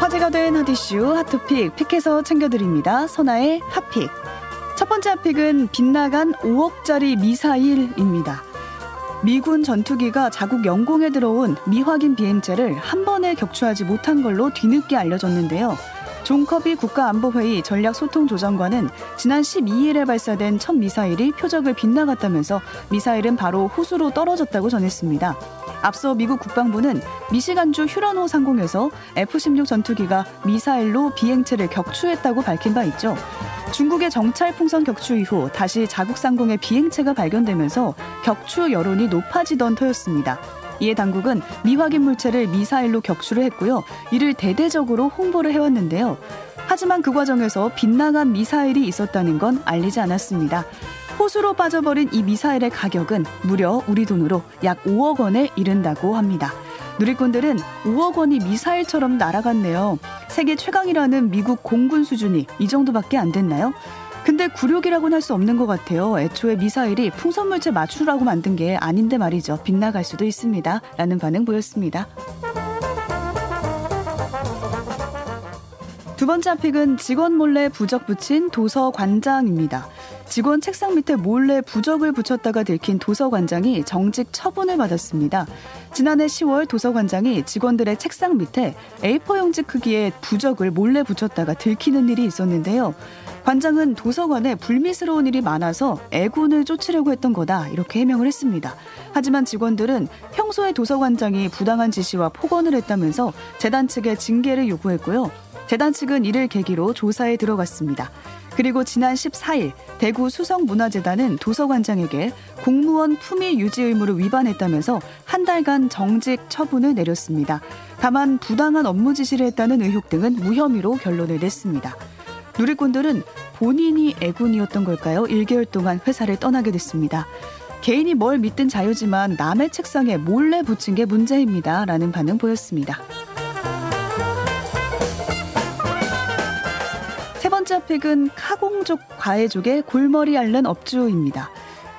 화제가 된 hot issue hot topic pick해서 챙겨드립니다. 선아의 hot pick. 첫 번째 hot pick은 빗나간 5억짜리 미사일입니다. 미군 전투기가 자국 영공에 들어온 미확인 비행체를 한 번에 격추하지 못한 걸로 뒤늦게 알려졌는데요. 존 커비 국가안보회의 전략소통조정관은 지난 12일에 발사된 첫 미사일이 표적을 빗나갔다면서 미사일은 바로 호수로 떨어졌다고 전했습니다. 앞서 미국 국방부는 미시간주 휴런호 상공에서 F-16 전투기가 미사일로 비행체를 격추했다고 밝힌 바 있죠. 중국의 정찰 풍선 격추 이후 다시 자국 상공에 비행체가 발견되면서 격추 여론이 높아지던 터였습니다. 이에 당국은 미확인 물체를 미사일로 격추를 했고요. 이를 대대적으로 홍보를 해왔는데요. 하지만 그 과정에서 빗나간 미사일이 있었다는 건 알리지 않았습니다. 호수로 빠져버린 이 미사일의 가격은 무려 우리 돈으로 약 5억 원에 이른다고 합니다. 누리꾼들은 5억 원이 미사일처럼 날아갔네요. 세계 최강이라는 미국 공군 수준이 이 정도밖에 안 됐나요? 근데 굴욕이라고는 할 수 없는 것 같아요. 애초에 미사일이 풍선물체 맞추라고 만든 게 아닌데 말이죠. 빗나갈 수도 있습니다. 라는 반응 보였습니다. 두 번째 픽은 직원 몰래 부적 붙인 도서관장입니다. 직원 책상 밑에 몰래 부적을 붙였다가 들킨 도서관장이 정직 처분을 받았습니다. 지난해 10월 도서관장이 직원들의 책상 밑에 A4 용지 크기의 부적을 몰래 붙였다가 들키는 일이 있었는데요. 관장은 도서관에 불미스러운 일이 많아서 애군을 쫓으려고 했던 거다 이렇게 해명을 했습니다. 하지만 직원들은 평소에 도서관장이 부당한 지시와 폭언을 했다면서 재단 측에 징계를 요구했고요. 재단 측은 이를 계기로 조사에 들어갔습니다. 그리고 지난 14일 대구 수성문화재단은 도서관장에게 공무원 품위 유지 의무를 위반했다면서 한 달간 정직 처분을 내렸습니다. 다만 부당한 업무 지시를 했다는 의혹 등은 무혐의로 결론을 냈습니다. 누리꾼들은 본인이 애군이었던 걸까요? 1개월 동안 회사를 떠나게 됐습니다. 개인이 뭘 믿든 자유지만 남의 책상에 몰래 붙인 게 문제입니다. 라는 반응 보였습니다. 세 번째 pick은 카공족 과외족의 골머리 앓는 업주입니다.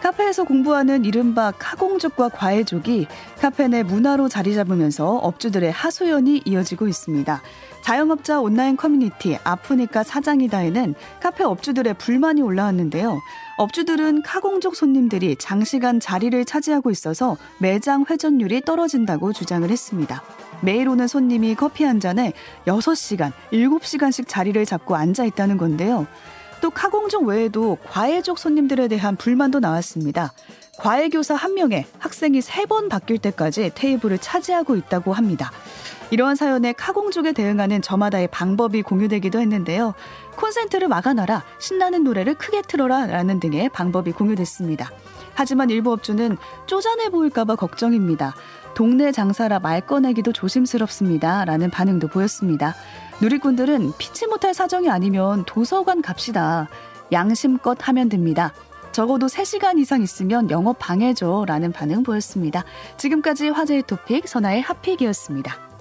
카페에서 공부하는 이른바 카공족과 과외족이 카페 내 문화로 자리 잡으면서 업주들의 하소연이 이어지고 있습니다. 자영업자 온라인 커뮤니티 아프니까 사장이다에는 카페 업주들의 불만이 올라왔는데요. 업주들은 카공족 손님들이 장시간 자리를 차지하고 있어서 매장 회전율이 떨어진다고 주장을 했습니다. 매일 오는 손님이 커피 한 잔에 6시간, 7시간씩 자리를 잡고 앉아 있다는 건데요. 또 카공족 외에도 과외족 손님들에 대한 불만도 나왔습니다. 과외 교사 한 명에 학생이 세 번 바뀔 때까지 테이블을 차지하고 있다고 합니다. 이러한 사연에 카공족에 대응하는 저마다의 방법이 공유되기도 했는데요. 콘센트를 막아놔라, 신나는 노래를 크게 틀어라 라는 등의 방법이 공유됐습니다. 하지만 일부 업주는 쪼잔해 보일까봐 걱정입니다. 동네 장사라 말 꺼내기도 조심스럽습니다. 라는 반응도 보였습니다. 누리꾼들은 피치 못할 사정이 아니면 도서관 갑시다. 양심껏 하면 됩니다. 적어도 3시간 이상 있으면 영업 방해죠. 라는 반응 보였습니다. 지금까지 화제의 토픽 선아의 핫픽이었습니다.